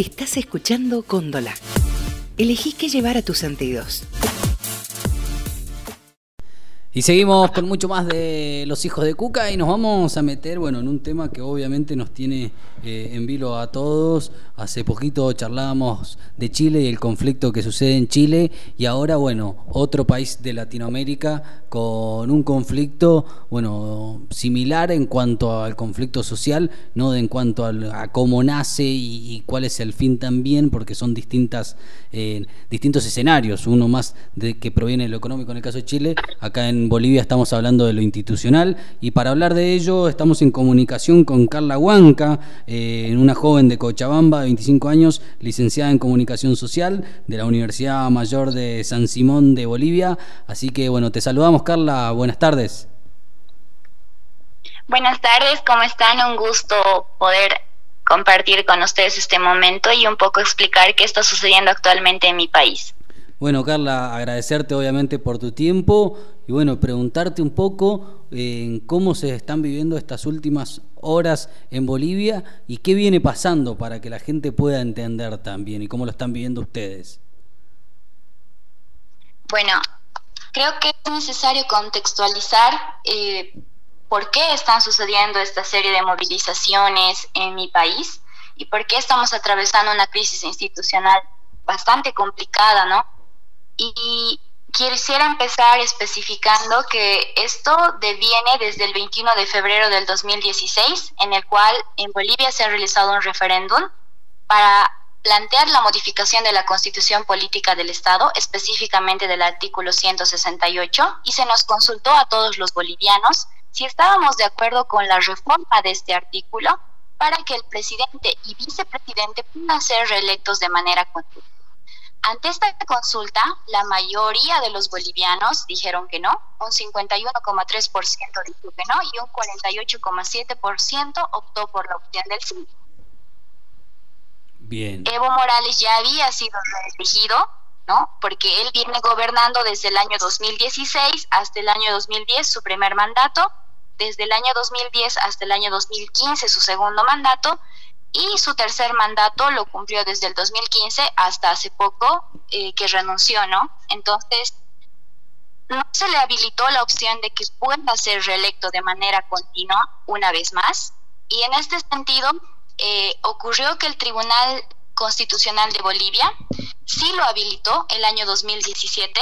Estás escuchando Cóndola. Elegí qué llevar a tus sentidos. Y seguimos con mucho más de los hijos de Cuca y nos vamos a meter, bueno, en un tema que obviamente nos tiene eh, en vilo a todos. Hace poquito charlábamos de Chile y el conflicto que sucede en Chile y ahora, bueno, otro país de Latinoamérica con un conflicto, bueno, similar en cuanto al conflicto social, no en cuanto a, cómo nace y, cuál es el fin también, porque son distintas, eh, distintos escenarios. Uno más de que proviene de lo económico en el caso de Chile, acá en Bolivia estamos hablando de lo institucional y para hablar de ello estamos en comunicación con Carla Huanca, eh, una joven de Cochabamba, 25 años, licenciada en comunicación social de la Universidad Mayor de San Simón de Bolivia. Así que bueno, te saludamos Carla, buenas tardes. Buenas tardes, ¿cómo están? Un gusto poder compartir con ustedes este momento y un poco explicar qué está sucediendo actualmente en mi país. Bueno, Carla, agradecerte obviamente por tu tiempo y bueno, preguntarte un poco en eh, cómo se están viviendo estas últimas horas en Bolivia y qué viene pasando para que la gente pueda entender también y cómo lo están viviendo ustedes. Bueno, creo que es necesario contextualizar eh, por qué están sucediendo esta serie de movilizaciones en mi país y por qué estamos atravesando una crisis institucional bastante complicada, ¿no? Y quisiera empezar especificando que esto deviene desde el 21 de febrero del 2016, en el cual en Bolivia se ha realizado un referéndum para plantear la modificación de la constitución política del Estado, específicamente del artículo 168, y se nos consultó a todos los bolivianos si estábamos de acuerdo con la reforma de este artículo para que el presidente y vicepresidente puedan ser reelectos de manera continua. Ante esta consulta, la mayoría de los bolivianos dijeron que no, un 51,3% dijo que no y un 48,7% optó por la opción del sí. Bien. Evo Morales ya había sido reelegido, ¿no? Porque él viene gobernando desde el año 2016 hasta el año 2010 su primer mandato, desde el año 2010 hasta el año 2015 su segundo mandato y su tercer mandato lo cumplió desde el 2015 hasta hace poco eh, que renunció, ¿no? Entonces, no se le habilitó la opción de que pueda ser reelecto de manera continua una vez más. Y en este sentido, eh, ocurrió que el Tribunal Constitucional de Bolivia sí lo habilitó el año 2017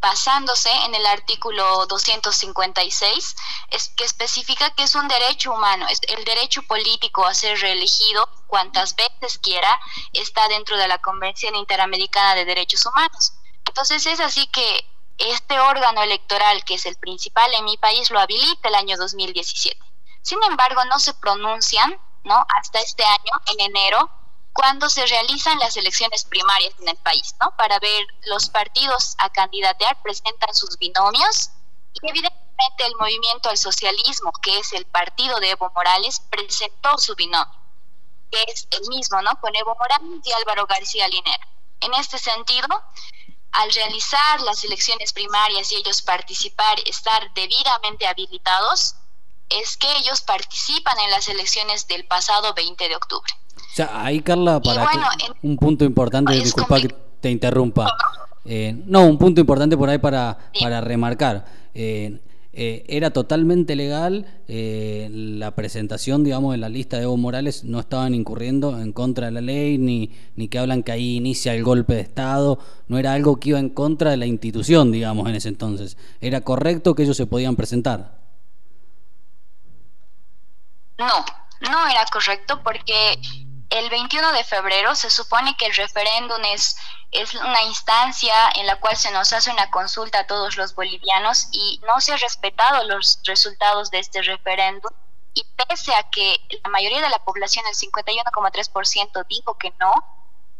basándose en el artículo 256, es que especifica que es un derecho humano, el derecho político a ser reelegido cuantas veces quiera, está dentro de la Convención Interamericana de Derechos Humanos. Entonces es así que este órgano electoral, que es el principal en mi país, lo habilita el año 2017. Sin embargo, no se pronuncian, ¿no? Hasta este año, en enero, cuando se realizan las elecciones primarias en el país, ¿no? Para ver los partidos a candidatear presentan sus binomios y evidentemente el movimiento al socialismo, que es el partido de Evo Morales, presentó su binomio, que es el mismo, ¿no? Con Evo Morales y Álvaro García Linera. En este sentido, al realizar las elecciones primarias y ellos participar, estar debidamente habilitados, es que ellos participan en las elecciones del pasado 20 de octubre. Sea, ahí Carla, para un punto importante, disculpa que te interrumpa. Eh, no, un punto importante por ahí para, para remarcar. Eh, eh, era totalmente legal la presentación, digamos, en la lista de Evo Morales, no estaban incurriendo en contra de la ley, ni, ni que hablan que ahí inicia el golpe de Estado, no era algo que iba en contra de la institución, digamos, en ese entonces. Era correcto que ellos se podían presentar. No, no era correcto porque el 21 de febrero se supone que el referéndum es, es una instancia en la cual se nos hace una consulta a todos los bolivianos y no se han respetado los resultados de este referéndum. Y pese a que la mayoría de la población, el 51,3% dijo que no,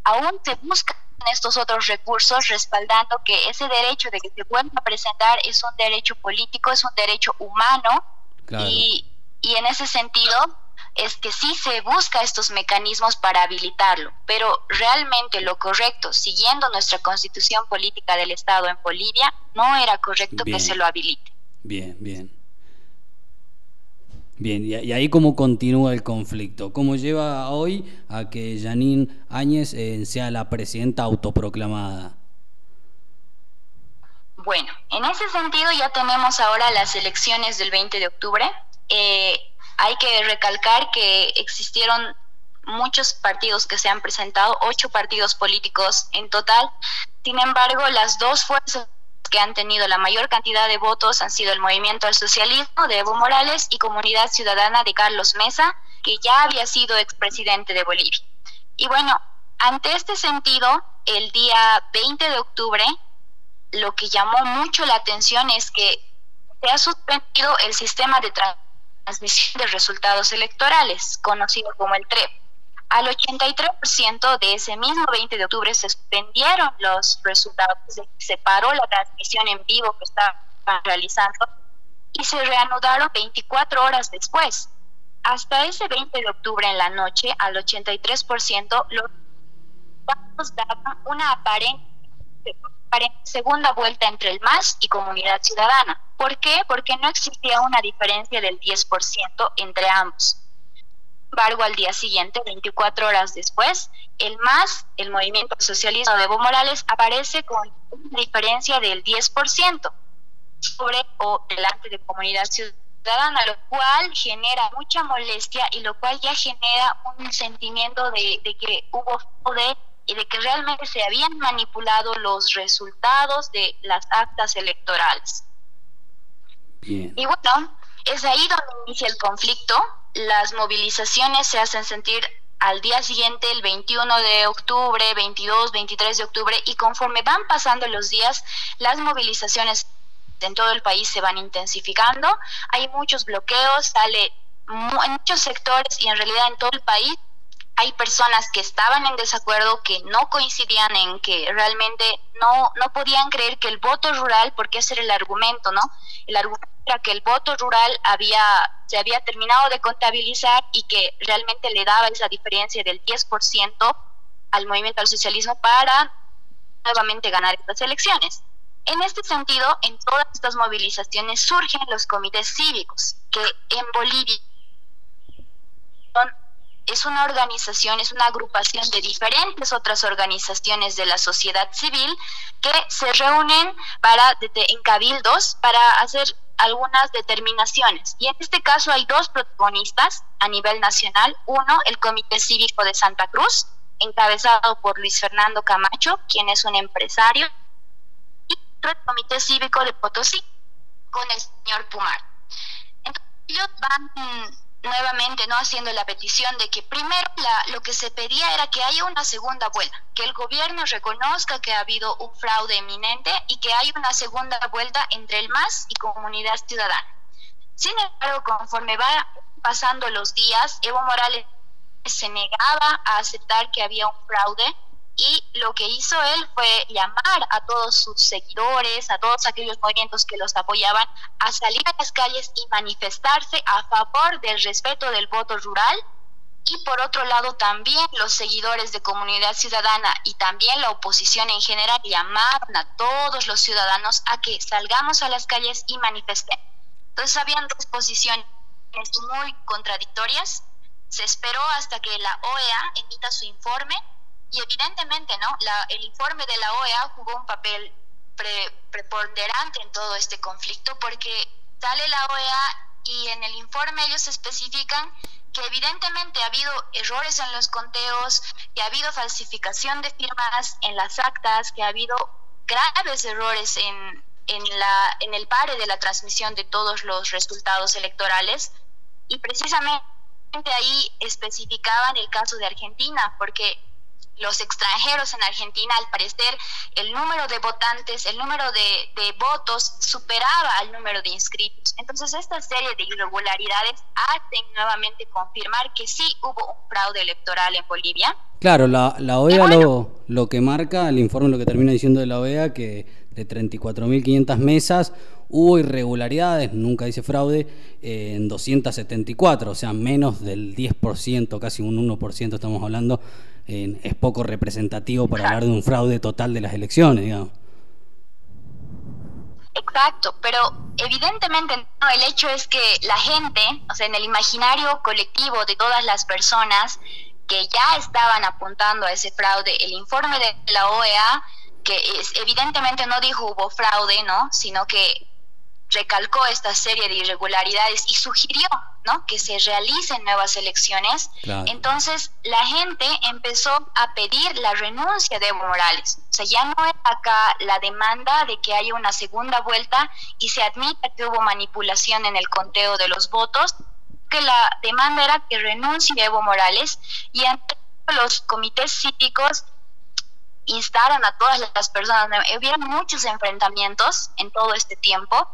aún se buscan estos otros recursos respaldando que ese derecho de que se vuelva a presentar es un derecho político, es un derecho humano. Y, y en ese sentido es que sí se busca estos mecanismos para habilitarlo, pero realmente lo correcto, siguiendo nuestra constitución política del Estado en Bolivia, no era correcto que se lo habilite. Bien, bien. Bien, y, ahí cómo continúa el conflicto, cómo lleva hoy a que Janine Áñez eh, sea la presidenta autoproclamada. Bueno, en ese sentido ya tenemos ahora las elecciones del 20 de octubre. Eh, hay que recalcar que existieron muchos partidos que se han presentado, ocho partidos políticos en total. Sin embargo, las dos fuerzas que han tenido la mayor cantidad de votos han sido el Movimiento al Socialismo de Evo Morales y Comunidad Ciudadana de Carlos Mesa, que ya había sido expresidente de Bolivia. Y bueno, ante este sentido, el día 20 de octubre, lo que llamó mucho la atención es que se ha suspendido el sistema de transmisión de resultados electorales, conocido como el TREP. Al 83% de ese mismo 20 de octubre se suspendieron los resultados, se paró la transmisión en vivo que estaban realizando y se reanudaron 24 horas después. Hasta ese 20 de octubre en la noche, al 83%, los datos daban una aparente, segunda vuelta entre el MAS y Comunidad Ciudadana. ¿Por qué? Porque no existía una diferencia del 10% entre ambos embargo, al día siguiente, 24 horas después, el MAS, el Movimiento Socialista de Evo Morales, aparece con una diferencia del 10% sobre o delante de comunidad ciudadana, lo cual genera mucha molestia y lo cual ya genera un sentimiento de, que hubo poder y de que realmente se habían manipulado los resultados de las actas electorales. Y bueno, es ahí donde inicia el conflicto, las movilizaciones se hacen sentir al día siguiente, el 21 de octubre, 22, 23 de octubre, y conforme van pasando los días, las movilizaciones en todo el país se van intensificando. Hay muchos bloqueos, sale en muchos sectores y en realidad en todo el país hay personas que estaban en desacuerdo, que no coincidían en que realmente no, no podían creer que el voto rural, porque ese era el argumento, ¿no? El argumento era que el voto rural había, se había terminado de contabilizar y que realmente le daba esa diferencia del 10% al movimiento al socialismo para nuevamente ganar estas elecciones. En este sentido, en todas estas movilizaciones surgen los comités cívicos, que en Bolivia es una organización, es una agrupación de diferentes otras organizaciones de la sociedad civil que se reúnen para en cabildos para hacer algunas determinaciones. Y en este caso hay dos protagonistas a nivel nacional. Uno, el Comité Cívico de Santa Cruz, encabezado por Luis Fernando Camacho, quien es un empresario, y otro, el Comité Cívico de Potosí, con el señor Pumar. Entonces, ellos van nuevamente no haciendo la petición de que primero lo que se pedía era que haya una segunda vuelta, que el gobierno reconozca que ha habido un fraude eminente y que hay una segunda vuelta entre el MAS y comunidad ciudadana. Sin embargo, conforme va pasando los días, Evo Morales se negaba a aceptar que había un fraude y lo que hizo él fue llamar a todos sus seguidores, a todos aquellos movimientos que los apoyaban, a salir a las calles y manifestarse a favor del respeto del voto rural. Y por otro lado, también los seguidores de Comunidad Ciudadana y también la oposición en general llamaron a todos los ciudadanos a que salgamos a las calles y manifestemos. Entonces habían dos posiciones muy contradictorias. Se esperó hasta que la OEA emita su informe y evidentemente, ¿no? La, el informe de la OEA jugó un papel preponderante en todo este conflicto porque sale la OEA y en el informe ellos especifican que evidentemente ha habido errores en los conteos, que ha habido falsificación de firmas en las actas, que ha habido graves errores en, en, la, en el pare de la transmisión de todos los resultados electorales. Y precisamente ahí especificaban el caso de Argentina, porque los extranjeros en Argentina, al parecer, el número de votantes, el número de, de, votos superaba al número de inscritos. Entonces, esta serie de irregularidades hacen nuevamente confirmar que sí hubo un fraude electoral en Bolivia. Claro, la, la OEA lo, lo que marca, el informe lo que termina diciendo de la OEA, que de 34.500 mesas hubo irregularidades, nunca dice fraude, eh, en 274, o sea, menos del 10%, casi un 1% estamos hablando es poco representativo para hablar de un fraude total de las elecciones, digamos. Exacto, pero evidentemente el hecho es que la gente, o sea, en el imaginario colectivo de todas las personas que ya estaban apuntando a ese fraude, el informe de la OEA, que es, evidentemente no dijo hubo fraude, ¿no? Sino que recalcó esta serie de irregularidades y sugirió ¿no? que se realicen nuevas elecciones. Entonces la gente empezó a pedir la renuncia de Evo Morales. O sea, ya no es acá la demanda de que haya una segunda vuelta y se admita que hubo manipulación en el conteo de los votos, que la demanda era que renuncie Evo Morales y ante los comités cívicos instaron a todas las personas. Hubieron muchos enfrentamientos en todo este tiempo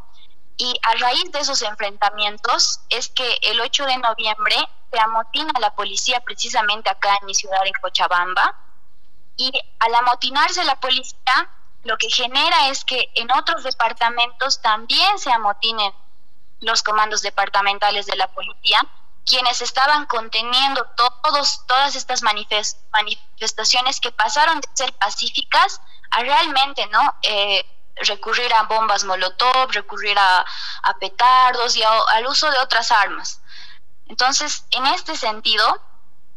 y a raíz de esos enfrentamientos es que el 8 de noviembre se amotina la policía precisamente acá en mi ciudad, en Cochabamba. Y al amotinarse la policía, lo que genera es que en otros departamentos también se amotinen los comandos departamentales de la policía, quienes estaban conteniendo todos, todas estas manifestaciones que pasaron de ser pacíficas a realmente no eh, recurrir a bombas molotov, recurrir a, petardos y al uso de otras armas. Entonces, en este sentido,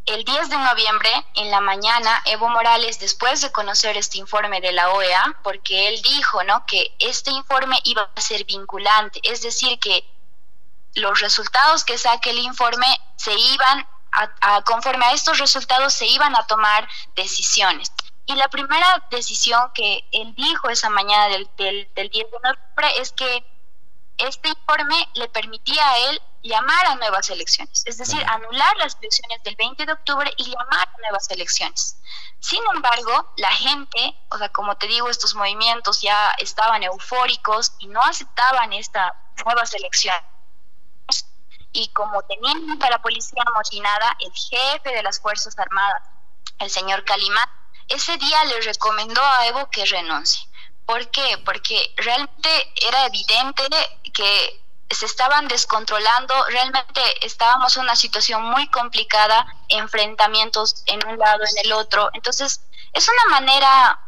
el 10 de noviembre, en la mañana, Evo Morales, después de conocer este informe de la OEA, porque él dijo ¿no? que este informe iba a ser vinculante, es decir, que los resultados que saque el informe se iban a, conforme a estos resultados se iban a tomar decisiones. Y la primera decisión que él dijo esa mañana del, del, 10 de noviembre es que este informe le permitía a él llamar a nuevas elecciones, es decir, anular las elecciones del 20 de octubre y llamar a nuevas elecciones. Sin embargo, la gente, o sea, como te digo, estos movimientos ya estaban eufóricos y no aceptaban estas nuevas elecciones. Y como tenían a la policía amotinada, el jefe de las Fuerzas Armadas, el señor Calimán, ese día le recomendó a Evo que renuncie. ¿Por qué? Porque realmente era evidente que se estaban descontrolando, realmente estábamos en una situación muy complicada, enfrentamientos en un lado, en el otro. Entonces, es una manera,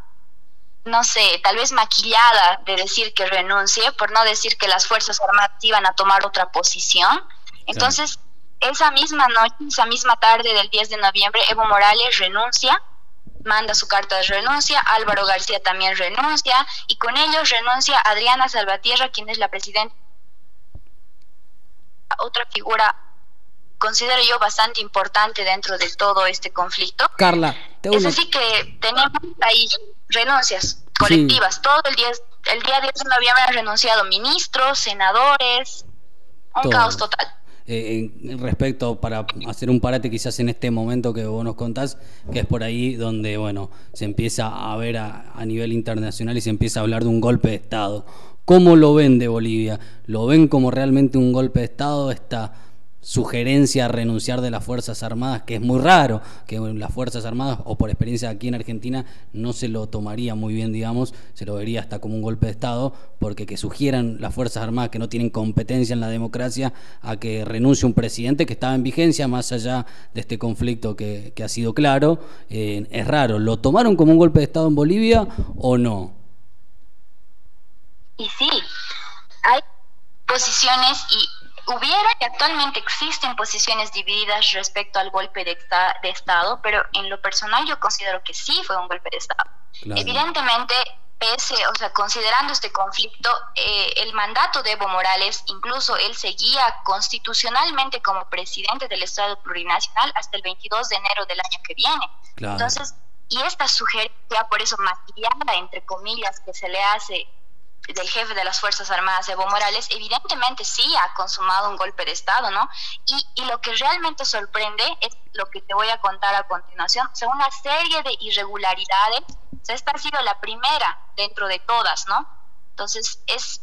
no sé, tal vez maquillada de decir que renuncie, por no decir que las Fuerzas Armadas iban a tomar otra posición. Entonces, esa misma noche, esa misma tarde del 10 de noviembre, Evo Morales renuncia manda su carta de renuncia, Álvaro García también renuncia y con ellos renuncia Adriana Salvatierra, quien es la presidenta. Otra figura, considero yo, bastante importante dentro de todo este conflicto. Carla, es así que tenemos ahí renuncias colectivas. Todo el día, el día 10 de noviembre han renunciado ministros, senadores, un caos total. Eh, respecto para hacer un parate quizás en este momento que vos nos contás, que es por ahí donde bueno se empieza a ver a, a nivel internacional y se empieza a hablar de un golpe de Estado. ¿Cómo lo ven de Bolivia? ¿Lo ven como realmente un golpe de Estado? Esta sugerencia a renunciar de las Fuerzas Armadas, que es muy raro que las Fuerzas Armadas, o por experiencia aquí en Argentina, no se lo tomaría muy bien, digamos, se lo vería hasta como un golpe de Estado, porque que sugieran las Fuerzas Armadas que no tienen competencia en la democracia a que renuncie un presidente que estaba en vigencia, más allá de este conflicto que, ha sido claro, eh, es raro. ¿Lo tomaron como un golpe de Estado en Bolivia o no? Y sí, hay posiciones y hubiera y actualmente existen posiciones divididas respecto al golpe de, de, Estado, pero en lo personal yo considero que sí fue un golpe de Estado. Evidentemente, pese, o sea, considerando este conflicto, eh, el mandato de Evo Morales, incluso él seguía constitucionalmente como presidente del Estado plurinacional hasta el 22 de enero del año que viene. Entonces, y esta sugerencia, por eso maquillada, entre comillas, que se le hace del jefe de las Fuerzas Armadas, Evo Morales, evidentemente sí ha consumado un golpe de Estado, ¿no? Y, y lo que realmente sorprende es lo que te voy a contar a continuación, o una serie de irregularidades, o sea, esta ha sido la primera dentro de todas, ¿no? Entonces, es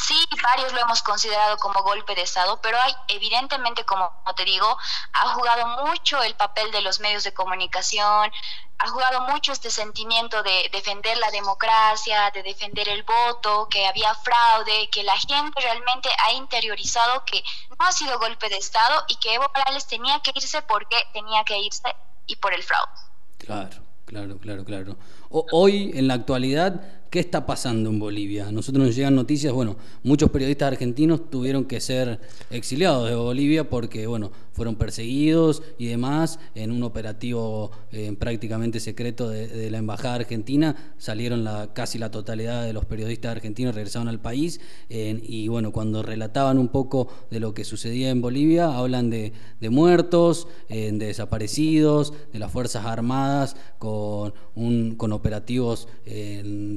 Sí, varios lo hemos considerado como golpe de Estado, pero hay, evidentemente, como te digo, ha jugado mucho el papel de los medios de comunicación, ha jugado mucho este sentimiento de defender la democracia, de defender el voto, que había fraude, que la gente realmente ha interiorizado que no ha sido golpe de Estado y que Evo Morales tenía que irse porque tenía que irse y por el fraude. Claro, claro, claro, claro. Hoy, en la actualidad, ¿Qué está pasando en Bolivia? nosotros nos llegan noticias, bueno, muchos periodistas argentinos tuvieron que ser exiliados de Bolivia porque, bueno, fueron perseguidos y demás en un operativo eh, prácticamente secreto de, la Embajada Argentina. Salieron casi la totalidad de los periodistas argentinos, regresaron al país y, bueno, cuando relataban un poco de lo que sucedía en Bolivia, hablan de, muertos, de desaparecidos, de las Fuerzas Armadas con, un, operativos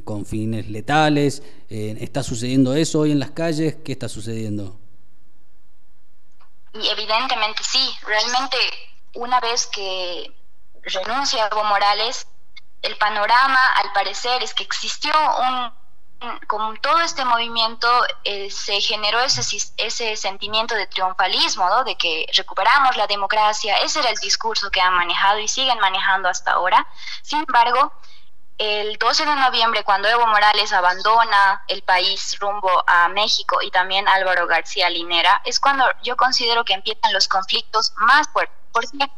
con fines letales. ¿Está sucediendo eso hoy en las calles? ¿Qué está sucediendo? Y evidentemente sí, realmente una vez que renuncia Evo Morales, el panorama al parecer es que existió un, con todo este movimiento eh, se generó ese, ese sentimiento de triunfalismo, ¿no? de que recuperamos la democracia, ese era el discurso que han manejado y siguen manejando hasta ahora. Sin embargo, el 12 de noviembre, cuando Evo Morales abandona el país rumbo a México y también Álvaro García Linera, es cuando yo considero que empiezan los conflictos más fuertes. Porque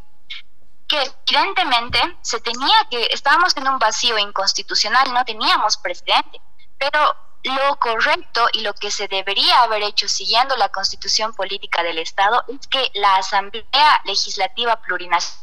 que evidentemente se tenía que, estábamos en un vacío inconstitucional, no teníamos presidente, pero lo correcto y lo que se debería haber hecho siguiendo la constitución política del Estado es que la Asamblea Legislativa Plurinacional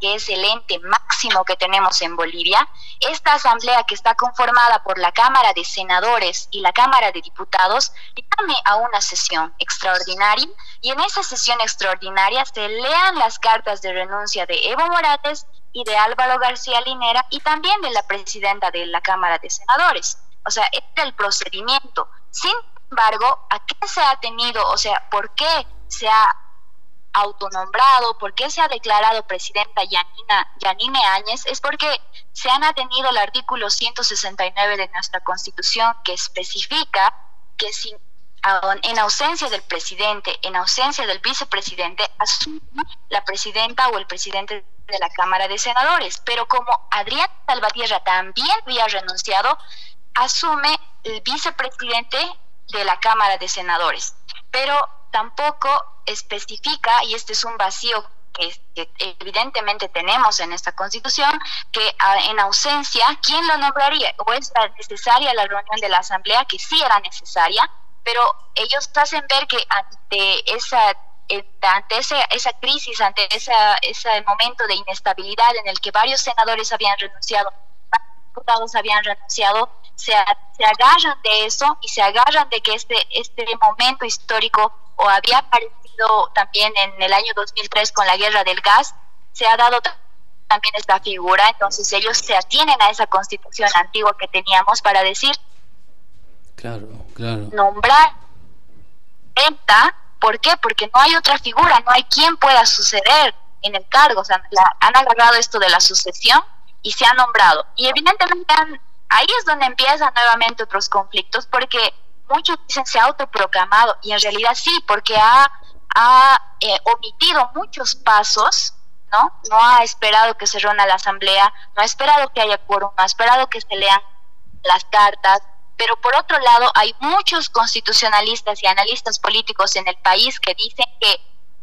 que es el ente máximo que tenemos en Bolivia, esta asamblea que está conformada por la Cámara de Senadores y la Cámara de Diputados llame a una sesión extraordinaria y en esa sesión extraordinaria se lean las cartas de renuncia de Evo Morales y de Álvaro García Linera y también de la presidenta de la Cámara de Senadores. O sea, es el procedimiento. Sin embargo, ¿a qué se ha tenido? O sea, ¿por qué se ha autonombrado, por qué se ha declarado presidenta Yanina, Yanine Áñez, es porque se han atenido al artículo 169 de nuestra Constitución que especifica que sin, en ausencia del presidente, en ausencia del vicepresidente, asume la presidenta o el presidente de la Cámara de Senadores. Pero como Adrián Salvatierra también había renunciado, asume el vicepresidente de la Cámara de Senadores. Pero tampoco especifica, y este es un vacío que, evidentemente tenemos en esta constitución, que ah, en ausencia, ¿quién lo nombraría? ¿O es necesaria la reunión de la asamblea? Que sí era necesaria, pero ellos hacen ver que ante esa eh, ante esa, esa crisis, ante esa, ese momento de inestabilidad en el que varios senadores habían renunciado, varios diputados habían renunciado, se, se agarran de eso y se agarran de que este, este momento histórico o había aparecido también en el año 2003 con la guerra del gas, se ha dado también esta figura, entonces ellos se atienen a esa constitución antigua que teníamos para decir, claro, claro. nombrar ¿por qué? Porque no hay otra figura, no hay quien pueda suceder en el cargo, o sea, han agarrado esto de la sucesión y se ha nombrado. Y evidentemente ahí es donde empiezan nuevamente otros conflictos, porque muchos dicen se ha autoproclamado y en realidad sí, porque ha, eh, omitido muchos pasos, ¿no? No ha esperado que se reúna la asamblea, no ha esperado que haya quórum, no ha esperado que se lean las cartas, pero por otro lado hay muchos constitucionalistas y analistas políticos en el país que dicen que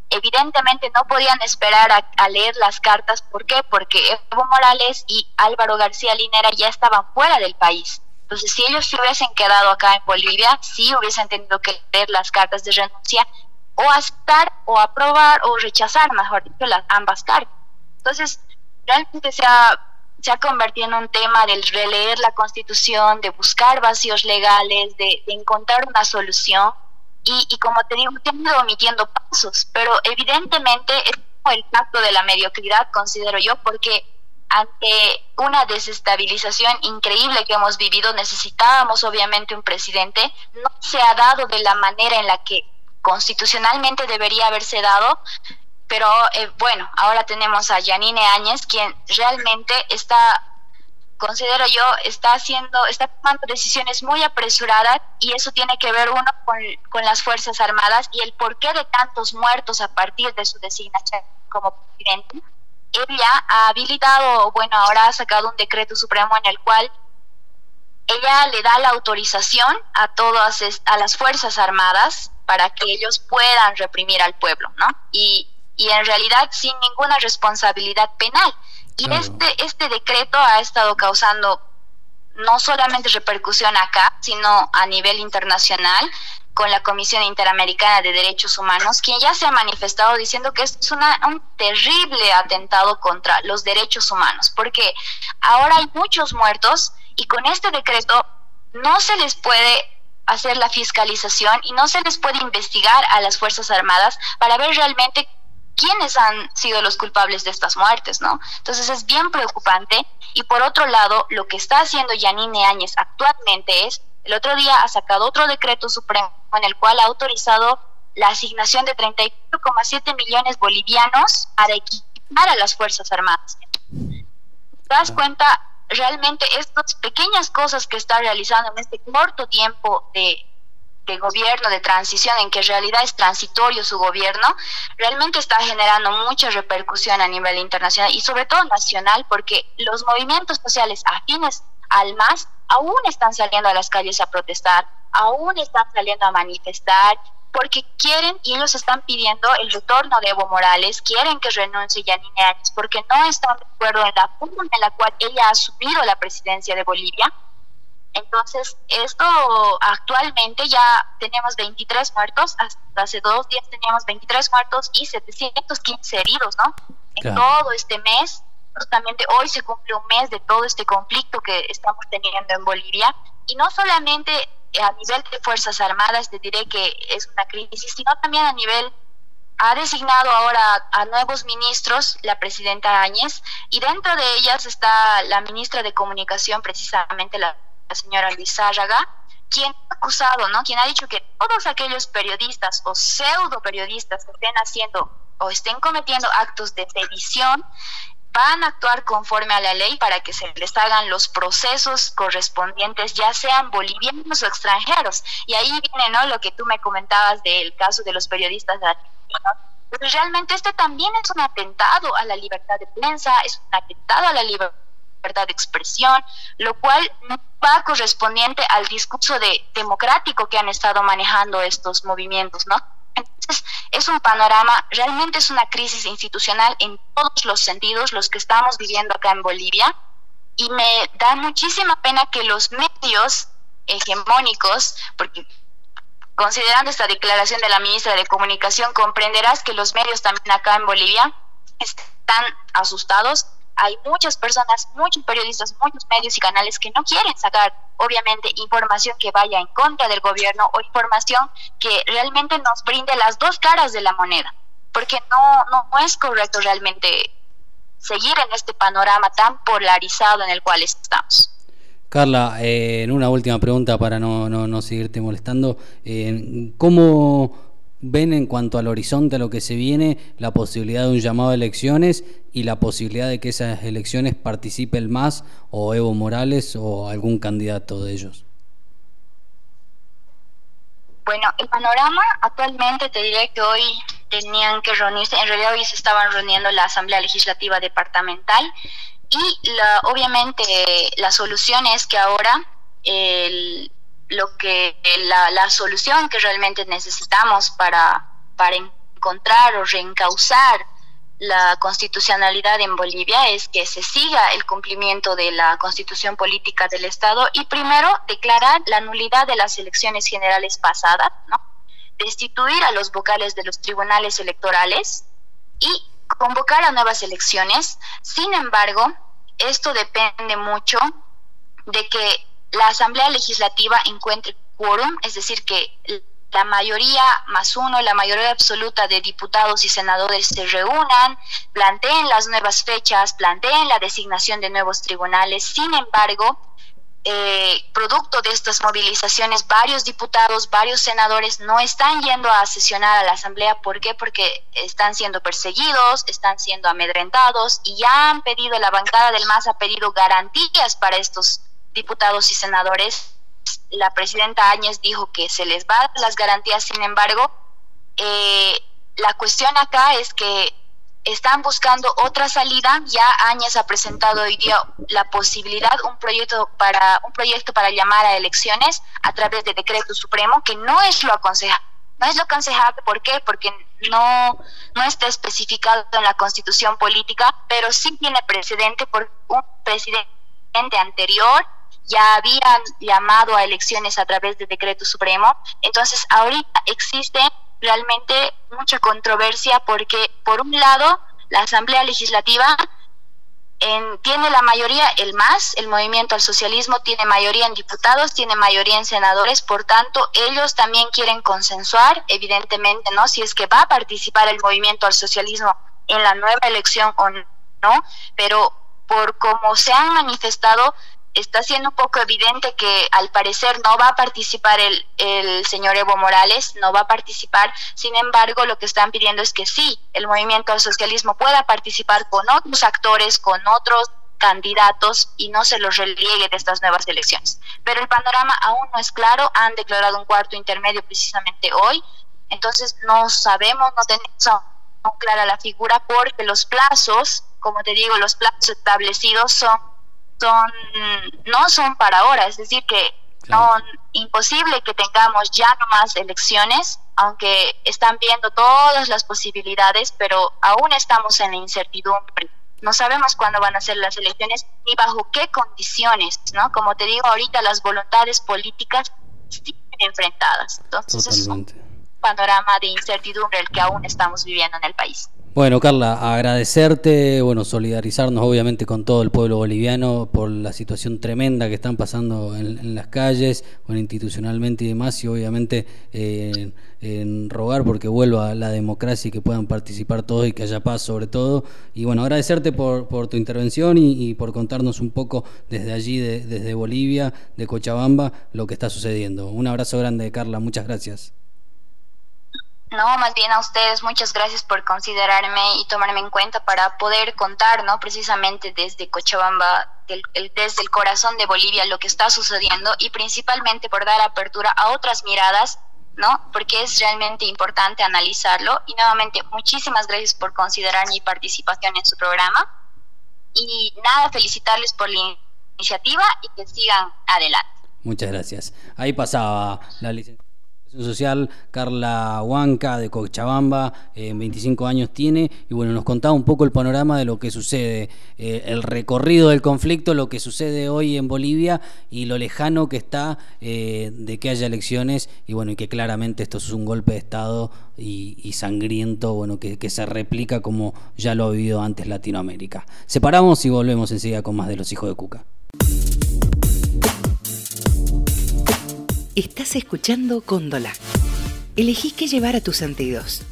evidentemente no podían esperar a, a, leer las cartas. ¿Por qué? Porque Evo Morales y Álvaro García Linera ya estaban fuera del país. Entonces, si ellos se hubiesen quedado acá en Bolivia, sí hubiesen tenido que leer las cartas de renuncia o aceptar o aprobar o rechazar, mejor dicho, las ambas cartas. Entonces, realmente se ha, se ha convertido en un tema del releer la constitución, de buscar vacíos legales, de, encontrar una solución. Y, y como te digo, te han ido omitiendo pasos, pero evidentemente es como el pacto de la mediocridad, considero yo, porque ante una desestabilización increíble que hemos vivido, necesitábamos obviamente un presidente, no se ha dado de la manera en la que constitucionalmente debería haberse dado, pero eh, bueno, ahora tenemos a Yanine Áñez, quien realmente está, considero yo, está haciendo, está tomando decisiones muy apresuradas y eso tiene que ver uno con, con las Fuerzas Armadas y el porqué de tantos muertos a partir de su designación como presidente ella ha habilitado, bueno, ahora ha sacado un decreto supremo en el cual ella le da la autorización a todas a las fuerzas armadas para que ellos puedan reprimir al pueblo, ¿no? Y, y en realidad sin ninguna responsabilidad penal. Y este este decreto ha estado causando no solamente repercusión acá, sino a nivel internacional con la Comisión Interamericana de Derechos Humanos, quien ya se ha manifestado diciendo que es una, un terrible atentado contra los derechos humanos, porque ahora hay muchos muertos y con este decreto no se les puede hacer la fiscalización y no se les puede investigar a las Fuerzas Armadas para ver realmente quiénes han sido los culpables de estas muertes, ¿no? Entonces es bien preocupante. Y por otro lado, lo que está haciendo Yanine Áñez actualmente es el otro día ha sacado otro decreto supremo en el cual ha autorizado la asignación de 34,7 millones bolivianos para equipar a las Fuerzas Armadas. ¿Te das cuenta? Realmente estas pequeñas cosas que está realizando en este corto tiempo de, de gobierno, de transición, en que en realidad es transitorio su gobierno, realmente está generando mucha repercusión a nivel internacional y sobre todo nacional, porque los movimientos sociales afines al MAS aún están saliendo a las calles a protestar, aún están saliendo a manifestar, porque quieren y ellos están pidiendo el retorno de Evo Morales, quieren que renuncie Yanine Áñez, porque no están de acuerdo en la forma en la cual ella ha asumido la presidencia de Bolivia. Entonces, esto actualmente ya tenemos 23 muertos, hasta hace dos días teníamos 23 muertos y 715 heridos, ¿no? En todo este mes justamente hoy se cumple un mes de todo este conflicto que estamos teniendo en Bolivia y no solamente a nivel de Fuerzas Armadas, te diré que es una crisis, sino también a nivel, ha designado ahora a nuevos ministros la presidenta Áñez y dentro de ellas está la ministra de Comunicación, precisamente la, señora Lizárraga, quien ha acusado, ¿no? Quien ha dicho que todos aquellos periodistas o pseudo periodistas que estén haciendo o estén cometiendo actos de sedición van a actuar conforme a la ley para que se les hagan los procesos correspondientes, ya sean bolivianos o extranjeros. Y ahí viene ¿no? lo que tú me comentabas del caso de los periodistas Pero realmente este también es un atentado a la libertad de prensa, es un atentado a la libertad de expresión, lo cual no va correspondiente al discurso de democrático que han estado manejando estos movimientos, ¿no? Entonces, es un panorama, realmente es una crisis institucional en todos los sentidos, los que estamos viviendo acá en Bolivia, y me da muchísima pena que los medios hegemónicos, porque considerando esta declaración de la ministra de Comunicación, comprenderás que los medios también acá en Bolivia están asustados hay muchas personas, muchos periodistas, muchos medios y canales que no quieren sacar, obviamente, información que vaya en contra del gobierno o información que realmente nos brinde las dos caras de la moneda, porque no, no, es correcto realmente seguir en este panorama tan polarizado en el cual estamos. Carla, eh, en una última pregunta para no, no, no seguirte molestando, eh, ¿cómo ven en cuanto al horizonte a lo que se viene la posibilidad de un llamado a elecciones y la posibilidad de que esas elecciones participe el MAS o Evo Morales o algún candidato de ellos? Bueno, el panorama actualmente te diré que hoy tenían que reunirse, en realidad hoy se estaban reuniendo la Asamblea Legislativa Departamental y la, obviamente la solución es que ahora el, lo que la, la solución que realmente necesitamos para, para encontrar o reencauzar la constitucionalidad en Bolivia es que se siga el cumplimiento de la constitución política del Estado y primero declarar la nulidad de las elecciones generales pasadas, destituir a los vocales de los tribunales electorales y convocar a nuevas elecciones. Sin embargo, esto depende mucho de que la Asamblea Legislativa encuentre quórum, es decir, que la mayoría más uno, la mayoría absoluta de diputados y senadores se reúnan, planteen las nuevas fechas, planteen la designación de nuevos tribunales. Sin embargo, eh, producto de estas movilizaciones, varios diputados, varios senadores no están yendo a sesionar a la Asamblea. ¿Por qué? Porque están siendo perseguidos, están siendo amedrentados y ya han pedido, la bancada del MAS ha pedido garantías para estos diputados y senadores, la presidenta Áñez dijo que se les va las garantías, sin embargo, eh, la cuestión acá es que están buscando otra salida. Ya Áñez ha presentado hoy día la posibilidad, un proyecto para un proyecto para llamar a elecciones a través de decreto supremo, que no es lo aconsejable. No es lo aconsejable, ¿por qué? Porque no, no está especificado en la constitución política, pero sí tiene precedente por un presidente anterior ya habían llamado a elecciones a través de decreto supremo. Entonces, ahorita existe realmente mucha controversia porque, por un lado, la Asamblea Legislativa tiene la mayoría, el MAS, el Movimiento al Socialismo, tiene mayoría en diputados, tiene mayoría en senadores, por tanto, ellos también quieren consensuar, evidentemente, ¿no? Si es que va a participar el Movimiento al Socialismo en la nueva elección o no, pero por como se han manifestado, está siendo un poco evidente que al parecer no va a participar el, el, señor Evo Morales, no va a participar. Sin embargo, lo que están pidiendo es que sí, el movimiento al socialismo pueda participar con otros actores, con otros candidatos y no se los reliegue de estas nuevas elecciones. Pero el panorama aún no es claro, han declarado un cuarto intermedio precisamente hoy, entonces no sabemos, no tenemos clara la figura porque los plazos, como te digo, los plazos establecidos son son no son para ahora, es decir que son imposible que tengamos ya no más elecciones, aunque están viendo todas las posibilidades, pero aún estamos en la incertidumbre. No sabemos cuándo van a ser las elecciones ni bajo qué condiciones, ¿no? Como te digo ahorita, las voluntades políticas siguen enfrentadas. Entonces es un panorama de incertidumbre el que aún estamos viviendo en el país. Bueno, Carla, agradecerte, bueno, solidarizarnos obviamente con todo el pueblo boliviano por la situación tremenda que están pasando en, las calles, bueno, institucionalmente y demás, y obviamente eh, en rogar porque vuelva la democracia y que puedan participar todos y que haya paz sobre todo. Y bueno, agradecerte por, por tu intervención y, por contarnos un poco desde allí, desde Bolivia, de Cochabamba, lo que está sucediendo. Un abrazo grande, Carla, muchas gracias. No, más bien a ustedes, muchas gracias por considerarme y tomarme en cuenta para poder contar, ¿no? Precisamente desde Cochabamba, desde el corazón de Bolivia, lo que está sucediendo y principalmente por dar apertura a otras miradas, ¿no? Porque es realmente importante analizarlo. Y nuevamente, muchísimas gracias por considerar mi participación en su programa. Y nada, felicitarles por la iniciativa y que sigan adelante. Muchas gracias. Ahí pasaba la licencia social, Carla Huanca de Cochabamba, eh, 25 años tiene, y bueno, nos contaba un poco el panorama de lo que sucede, eh, el recorrido del conflicto, lo que sucede hoy en Bolivia y lo lejano que está eh, de que haya elecciones, y bueno, y que claramente esto es un golpe de Estado y, sangriento, bueno, que, que se replica como ya lo ha vivido antes Latinoamérica. Separamos y volvemos enseguida con más de los hijos de Cuca. Estás escuchando Cóndola. Elegí qué llevar a tus sentidos.